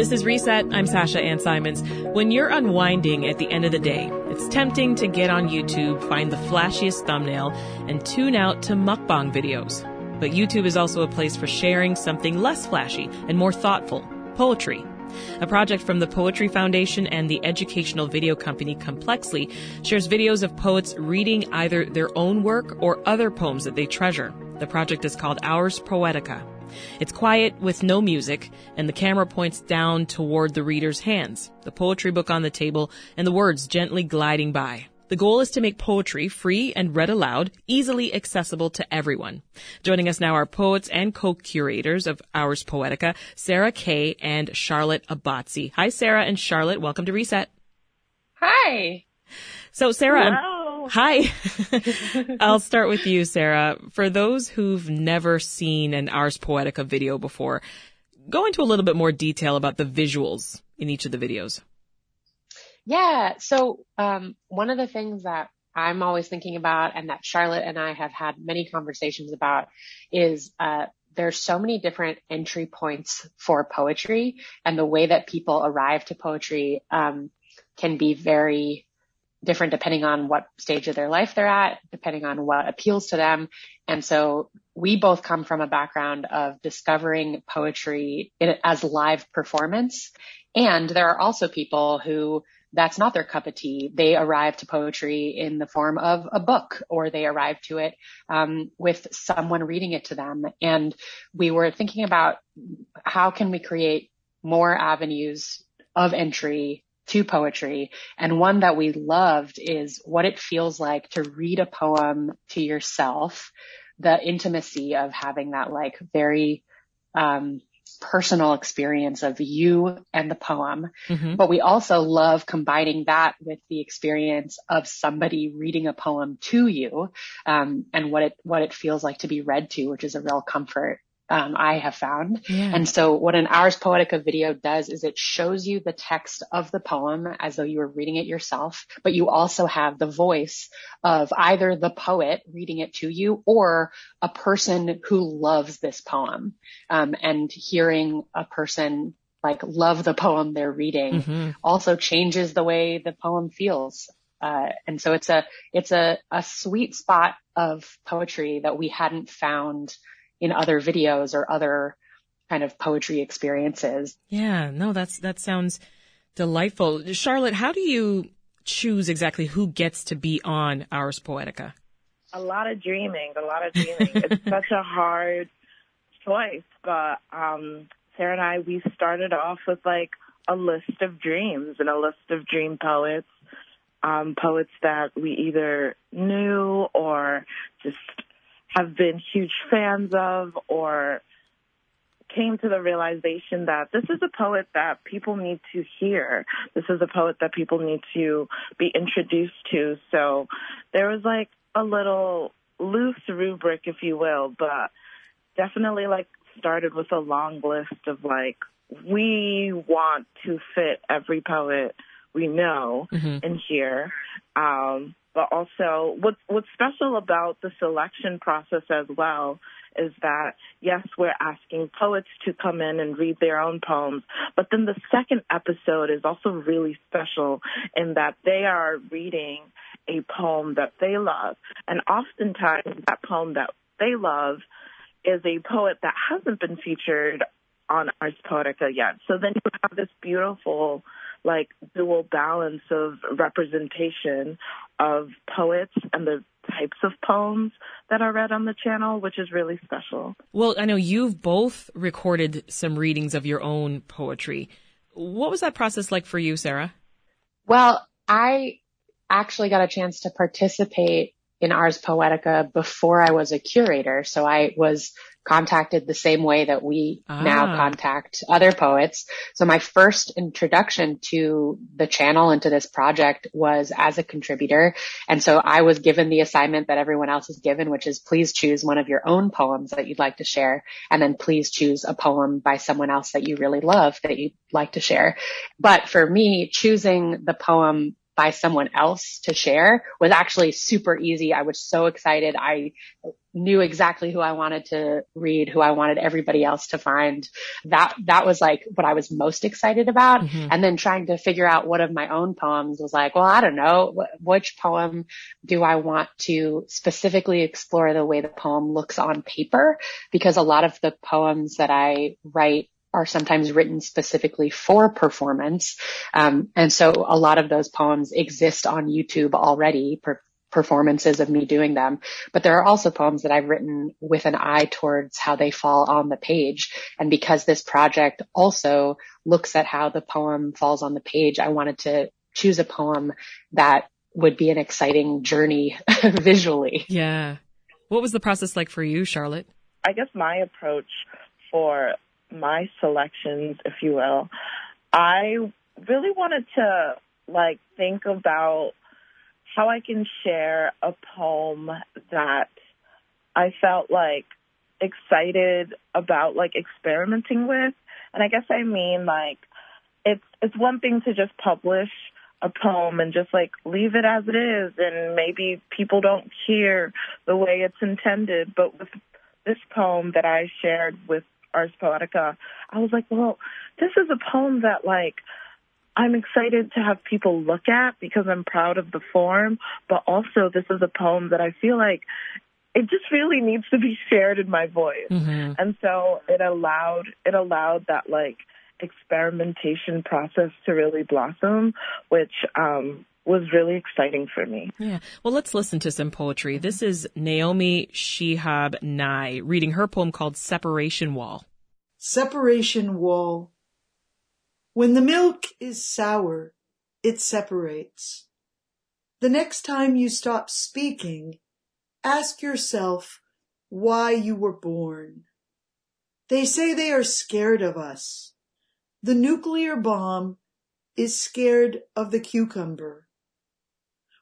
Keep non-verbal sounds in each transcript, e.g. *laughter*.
This is Reset. I'm Sasha Ann Simons. When you're unwinding at the end of the day, it's tempting to get on YouTube, find the flashiest thumbnail, and tune out to mukbang videos. But YouTube is also a place for sharing something less flashy and more thoughtful poetry. A project from the Poetry Foundation and the educational video company Complexly shares videos of poets reading either their own work or other poems that they treasure. The project is called Ours Poetica. It's quiet with no music, and the camera points down toward the reader's hands, the poetry book on the table, and the words gently gliding by. The goal is to make poetry free and read aloud, easily accessible to everyone. Joining us now are poets and co-curators of Ours Poetica, Sarah Kay and Charlotte Abotsi. Hi, Sarah and Charlotte. Welcome to Reset. Hi. So, Sarah, Hello. hi. *laughs* I'll start with you, Sarah. For those who've never seen an Ours Poetica video before, go into a little bit more detail about the visuals in each of the videos. Yeah. So, um, one of the things that I'm always thinking about and that Charlotte and I have had many conversations about is, uh, there's so many different entry points for poetry and the way that people arrive to poetry, um, can be very different depending on what stage of their life they're at, depending on what appeals to them. And so we both come from a background of discovering poetry as live performance. And there are also people who that's not their cup of tea. They arrive to poetry in the form of a book or they arrive to it um, with someone reading it to them. And we were thinking about how can we create more avenues of entry to poetry. And one that we loved is what it feels like to read a poem to yourself, the intimacy of having that like very um, personal experience of you and the poem. Mm-hmm. But we also love combining that with the experience of somebody reading a poem to you, um, and what it, what it feels like to be read to, which is a real comfort um, I have found. Yeah. And so what an Ours Poetica video does is it shows you the text of the poem as though you were reading it yourself, but you also have the voice of either the poet reading it to you or a person who loves this poem. Um, and hearing a person like love the poem they're reading mm-hmm. also changes the way the poem feels. Uh, and so it's a, it's a, a sweet spot of poetry that we hadn't found in other videos or other kind of poetry experiences. Yeah, no, that's, that sounds delightful. Charlotte, how do you choose exactly who gets to be on Ours Poetica? A lot of dreaming, a lot of dreaming. it's *laughs* such a hard choice, but, um, Sarah and I, we started off with like a list of dreams and a list of dream poets, um, poets that we either knew or just have been huge fans of or came to the realization that this is a poet that people need to hear. This is a poet that people need to be introduced to. So there was like a little loose rubric, if you will, but definitely like started with a long list of like, we want to fit every poet we know mm-hmm. in here. Um, but also what's what's special about the selection process as well is that yes, we're asking poets to come in and read their own poems, but then the second episode is also really special in that they are reading a poem that they love. And oftentimes that poem that they love is a poet that hasn't been featured on Ours Poetica yet. So then you have this beautiful like dual balance of representation of poets and the types of poems that are read on the channel, which is really special. Well, I know you've both recorded some readings of your own poetry. What was that process like for you, Sarah? Well, I actually got a chance to participate in Ours Poetica before I was a curator. So I was contacted the same way that we ah. now contact other poets. So my first introduction to the channel and to this project was as a contributor. And so I was given the assignment that everyone else is given, which is please choose one of your own poems that you'd like to share. And then please choose a poem by someone else that you really love that you'd like to share. But for me, choosing the poem by someone else to share was actually super easy. I was so excited. I knew exactly who I wanted to read, who I wanted everybody else to find. That, that was like what I was most excited about. Mm-hmm. And then trying to figure out what of my own poems was like, well, I don't know. Which poem do I want to specifically explore the way the poem looks on paper? Because a lot of the poems that I write are sometimes written specifically for performance. Um, and so a lot of those poems exist on YouTube already, per- performances of me doing them. But there are also poems that I've written with an eye towards how they fall on the page. And because this project also looks at how the poem falls on the page, I wanted to choose a poem that would be an exciting journey *laughs* visually. Yeah. What was the process like for you, Charlotte? I guess my approach for my selections, if you will, I really wanted to like think about how I can share a poem that I felt like excited about like experimenting with. And I guess I mean like it's it's one thing to just publish a poem and just like leave it as it is and maybe people don't hear the way it's intended. But with this poem that I shared with Ours Poetica, I was like, well, this is a poem that like I'm excited to have people look at because I'm proud of the form, but also this is a poem that I feel like it just really needs to be shared in my voice. Mm-hmm. And so it allowed it allowed that like experimentation process to really blossom, which um was really exciting for me. Yeah. Well, let's listen to some poetry. This is Naomi Shihab Nye reading her poem called Separation Wall. Separation Wall. When the milk is sour, it separates. The next time you stop speaking, ask yourself why you were born. They say they are scared of us. The nuclear bomb is scared of the cucumber.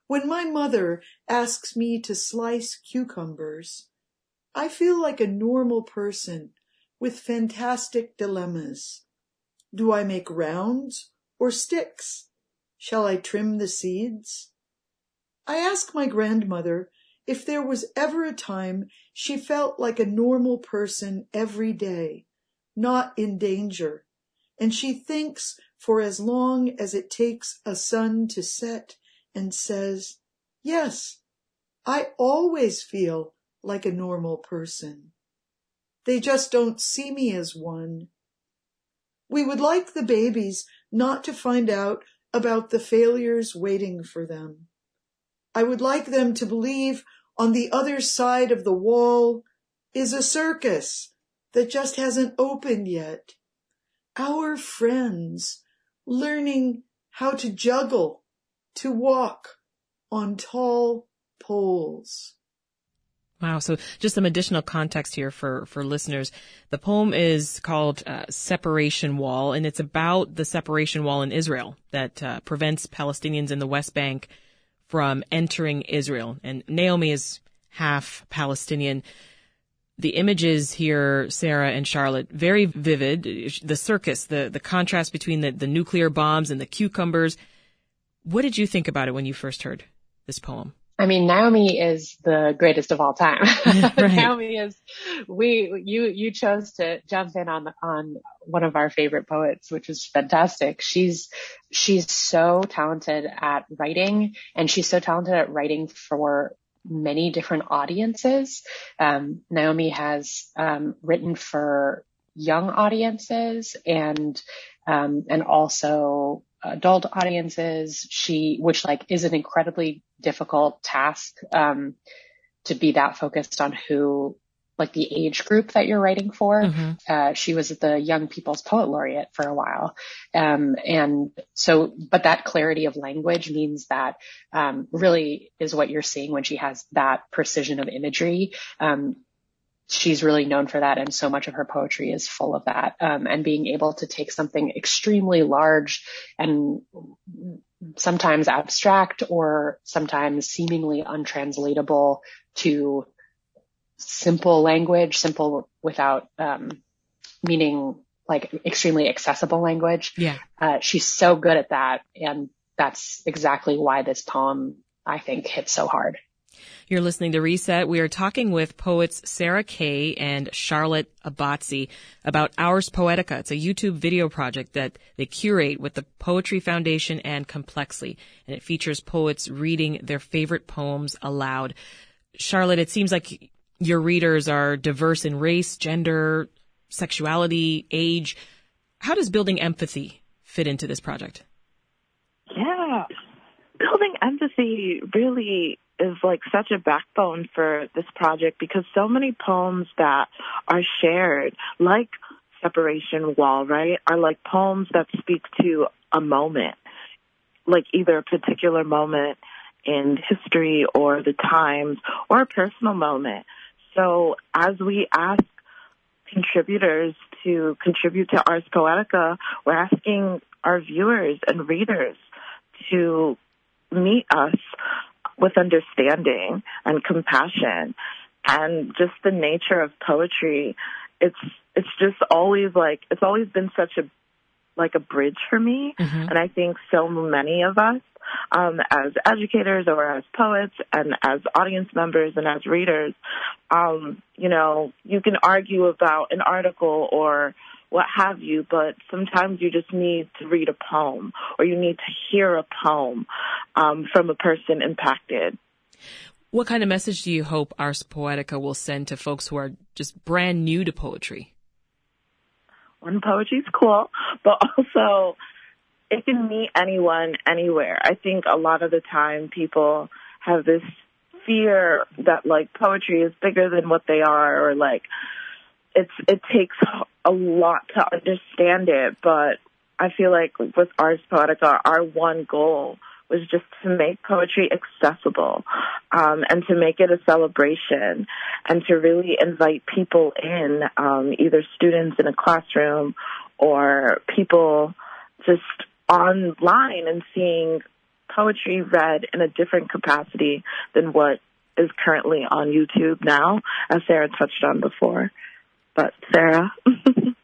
When my mother asks me to slice cucumbers, I feel like a normal person with fantastic dilemmas. Do I make rounds or sticks? Shall I trim the seeds? I ask my grandmother if there was ever a time she felt like a normal person every day, not in danger, and she thinks for as long as it takes a sun to set and says, yes, I always feel like a normal person. They just don't see me as one. We would like the babies not to find out about the failures waiting for them. I would like them to believe on the other side of the wall is a circus that just hasn't opened yet. Our friends learning how to juggle, to walk on tall poles. Wow. So just some additional context here for, for listeners. The poem is called uh, Separation Wall, and it's about the separation wall in Israel that uh, prevents Palestinians in the West Bank from entering Israel. And Naomi is half Palestinian. The images here, Sarah and Charlotte, very vivid. The circus, the, the contrast between the, the nuclear bombs and the cucumbers. What did you think about it when you first heard this poem? I mean, Naomi is the greatest of all time. *laughs* *laughs* Naomi is, we, you, you chose to jump in on, on one of our favorite poets, which is fantastic. She's, she's so talented at writing and she's so talented at writing for many different audiences. Um, Naomi has, um, written for young audiences and, um, and also adult audiences. She, which like is an incredibly difficult task, um, to be that focused on who, like the age group that you're writing for. Mm-hmm. Uh, she was the Young People's Poet Laureate for a while. Um, and so, but that clarity of language means that, um, really is what you're seeing when she has that precision of imagery. She's really known for that and so much of her poetry is full of that. Um, and being able to take something extremely large and sometimes abstract or sometimes seemingly untranslatable to simple language simple without um, meaning like extremely accessible language. Yeah. Uh, she's so good at that and that's exactly why this poem i think hits so hard You're listening to Reset. We are talking with poets Sarah Kay and Charlotte Abotsi about Ours Poetica. It's a YouTube video project that they curate with the Poetry Foundation and Complexly, and it features poets reading their favorite poems aloud. Charlotte, it seems like your readers are diverse in race, gender, sexuality, age. How does building empathy fit into this project? Yeah. Building empathy really is like such a backbone for this project because so many poems that are shared, like Separation Wall, right, are like poems that speak to a moment, like either a particular moment in history or the times or a personal moment. So as we ask contributors to contribute to Ours Poetica, we're asking our viewers and readers to meet us with understanding and compassion and just the nature of poetry. It's, it's just always like, it's always been such a, like a bridge for me. Mm-hmm. And I think so many of us, um, as educators or as poets and as audience members and as readers, um, you know, you can argue about an article or what have you, but sometimes you just need to read a poem or you need to hear a poem um, from a person impacted. What kind of message do you hope Ours Poetica will send to folks who are just brand new to poetry? One, poetry's cool, but also it can meet anyone anywhere. I think a lot of the time people have this fear that like poetry is bigger than what they are or like it's it takes a lot to understand it, but I feel like with Ours Poetica, our one goal was just to make poetry accessible um, and to make it a celebration and to really invite people in, um, either students in a classroom or people just online and seeing poetry read in a different capacity than what is currently on YouTube now, as Sarah touched on before. But Sarah. *laughs*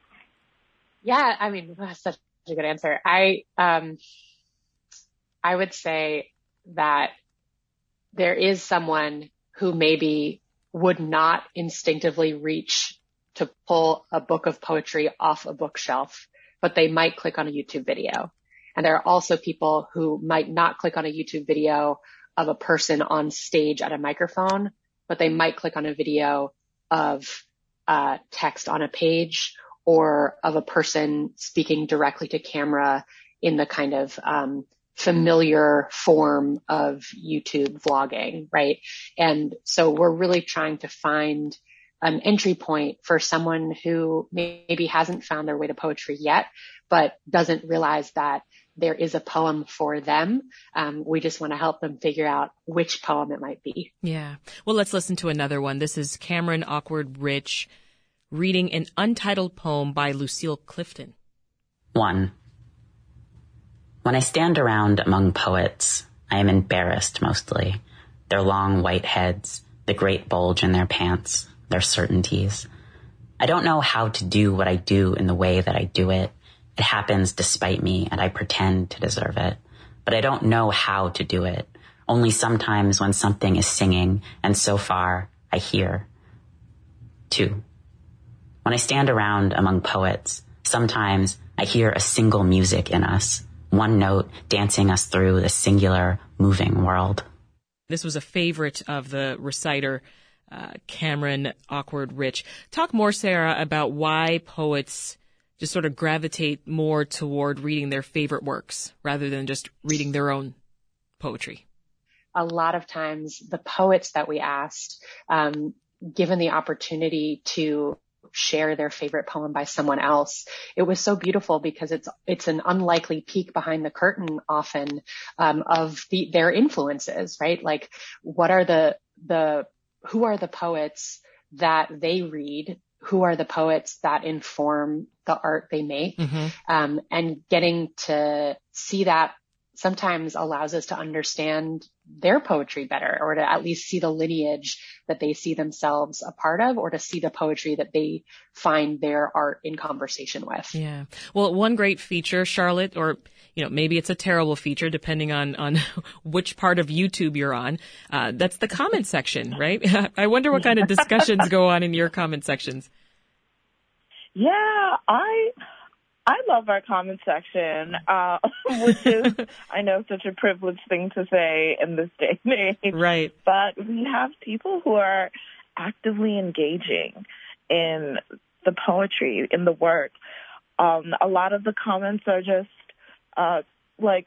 yeah, I mean, *laughs* that's such a good answer. I, um, I would say that there is someone who maybe would not instinctively reach to pull a book of poetry off a bookshelf, but they might click on a YouTube video. And there are also people who might not click on a YouTube video of a person on stage at a microphone, but they might click on a video of uh, text on a page or of a person speaking directly to camera in the kind of um, familiar form of YouTube vlogging, right? And so we're really trying to find an entry point for someone who maybe hasn't found their way to poetry yet, but doesn't realize that there is a poem for them. Um, we just want to help them figure out which poem it might be. Yeah. Well, let's listen to another one. This is Cameron Awkward Rich reading an untitled poem by Lucille Clifton. One. When I stand around among poets, I am embarrassed mostly. Their long white heads, the great bulge in their pants, their certainties. I don't know how to do what I do in the way that I do it. It happens despite me and I pretend to deserve it. But I don't know how to do it. Only sometimes when something is singing and so far I hear. Two. When I stand around among poets, sometimes I hear a single music in us, one note dancing us through the singular moving world. This was a favorite of the reciter, uh, Cameron Awkward Rich. Talk more, Sarah, about why poets just sort of gravitate more toward reading their favorite works rather than just reading their own poetry? A lot of times the poets that we asked, um, given the opportunity to share their favorite poem by someone else. It was so beautiful because it's it's an unlikely peek behind the curtain often um, of the, their influences, right? Like what are the the who are the poets that they read who are the poets that inform the art they make, mm-hmm. um, and getting to see that sometimes allows us to understand their poetry better or to at least see the lineage that they see themselves a part of or to see the poetry that they find their art in conversation with. Yeah. Well, one great feature, Charlotte, or, you know, maybe it's a terrible feature depending on, on *laughs* which part of YouTube you're on. Uh, that's the comment section, right? *laughs* I wonder what kind of discussions go on in your comment sections. Yeah, I I love our comment section, uh, *laughs* which is, I know, such a privileged thing to say in this day and age. Right. But we have people who are actively engaging in the poetry, in the work. Um, a lot of the comments are just uh, like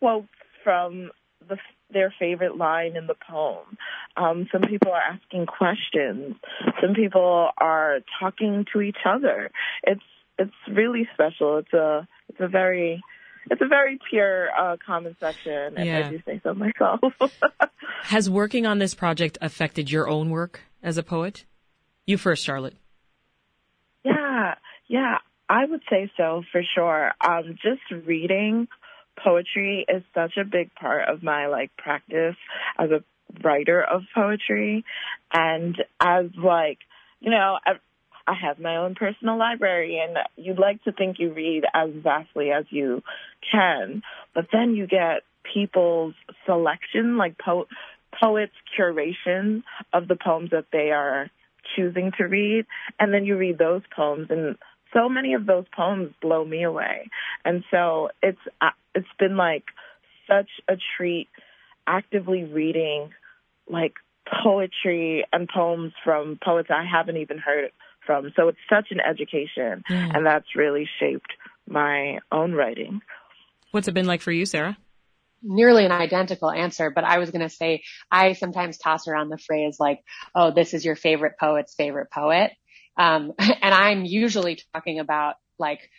quotes from the, their favorite line in the poem. Um, some people are asking questions. Some people are talking to each other. It's it's really special. It's a it's a very it's a very pure uh, comment section, and yeah. I do say so myself. *laughs* Has working on this project affected your own work as a poet? You first, Charlotte. Yeah, yeah, I would say so for sure. Um, just reading poetry is such a big part of my like practice as a writer of poetry, and as like you know, I have my own personal library and you'd like to think you read as vastly as you can, but then you get people's selection, like po- poets' curation of the poems that they are choosing to read, and then you read those poems and so many of those poems blow me away. And so it's uh, it's been like such a treat actively reading like poetry and poems from poets I haven't even heard from. So it's such an education, mm. and that's really shaped my own writing. What's it been like for you, Sarah? Nearly an identical answer, but I was going to say I sometimes toss around the phrase like, "Oh, this is your favorite poet's favorite poet," um, *laughs* and I'm usually talking about like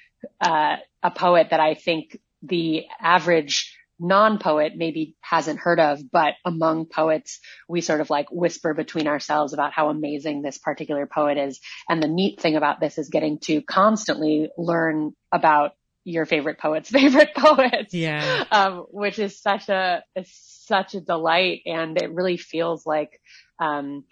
uh, a poet that I think the average non-poet maybe hasn't heard of, but among poets, we sort of like whisper between ourselves about how amazing this particular poet is. And the neat thing about this is getting to constantly learn about your favorite poet's *laughs* favorite poets. Yeah. Um, which is such a, is such a delight. And it really feels like, um,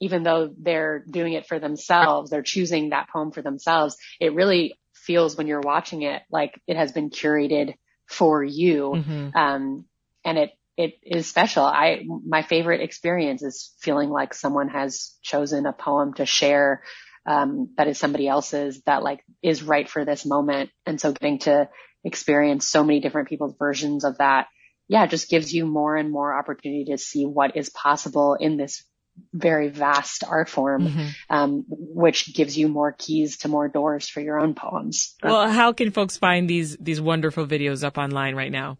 even though they're doing it for themselves, they're choosing that poem for themselves. It really feels when you're watching it like it has been curated for you. Mm-hmm. Um, and it, it is special. I, my favorite experience is feeling like someone has chosen a poem to share, um, that is somebody else's that like is right for this moment. And so getting to experience so many different people's versions of that, yeah, just gives you more and more opportunity to see what is possible in this very vast art form, mm-hmm. um, which gives you more keys to more doors for your own poems. Well, how can folks find these these wonderful videos up online right now?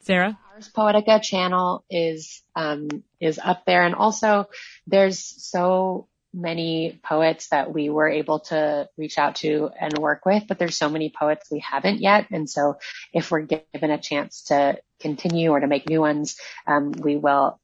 Sarah, Ours Poetica channel is um, is up there, and also there's so many poets that we were able to reach out to and work with, but there's so many poets we haven't yet, and so if we're given a chance to continue or to make new ones, um, we will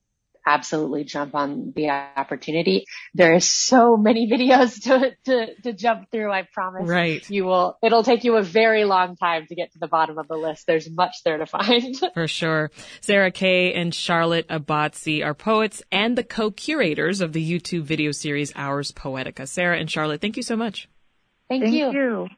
absolutely jump on the opportunity. There is so many *laughs* videos to, to, to jump through. I promise. Right. You will, it'll take you a very long time to get to the bottom of the list. There's much there to find. *laughs* For sure. Sarah Kay and Charlotte Abotsi are poets and the co-curators of the YouTube video series Ours Poetica. Sarah and Charlotte, thank you so much. Thank, thank you. you.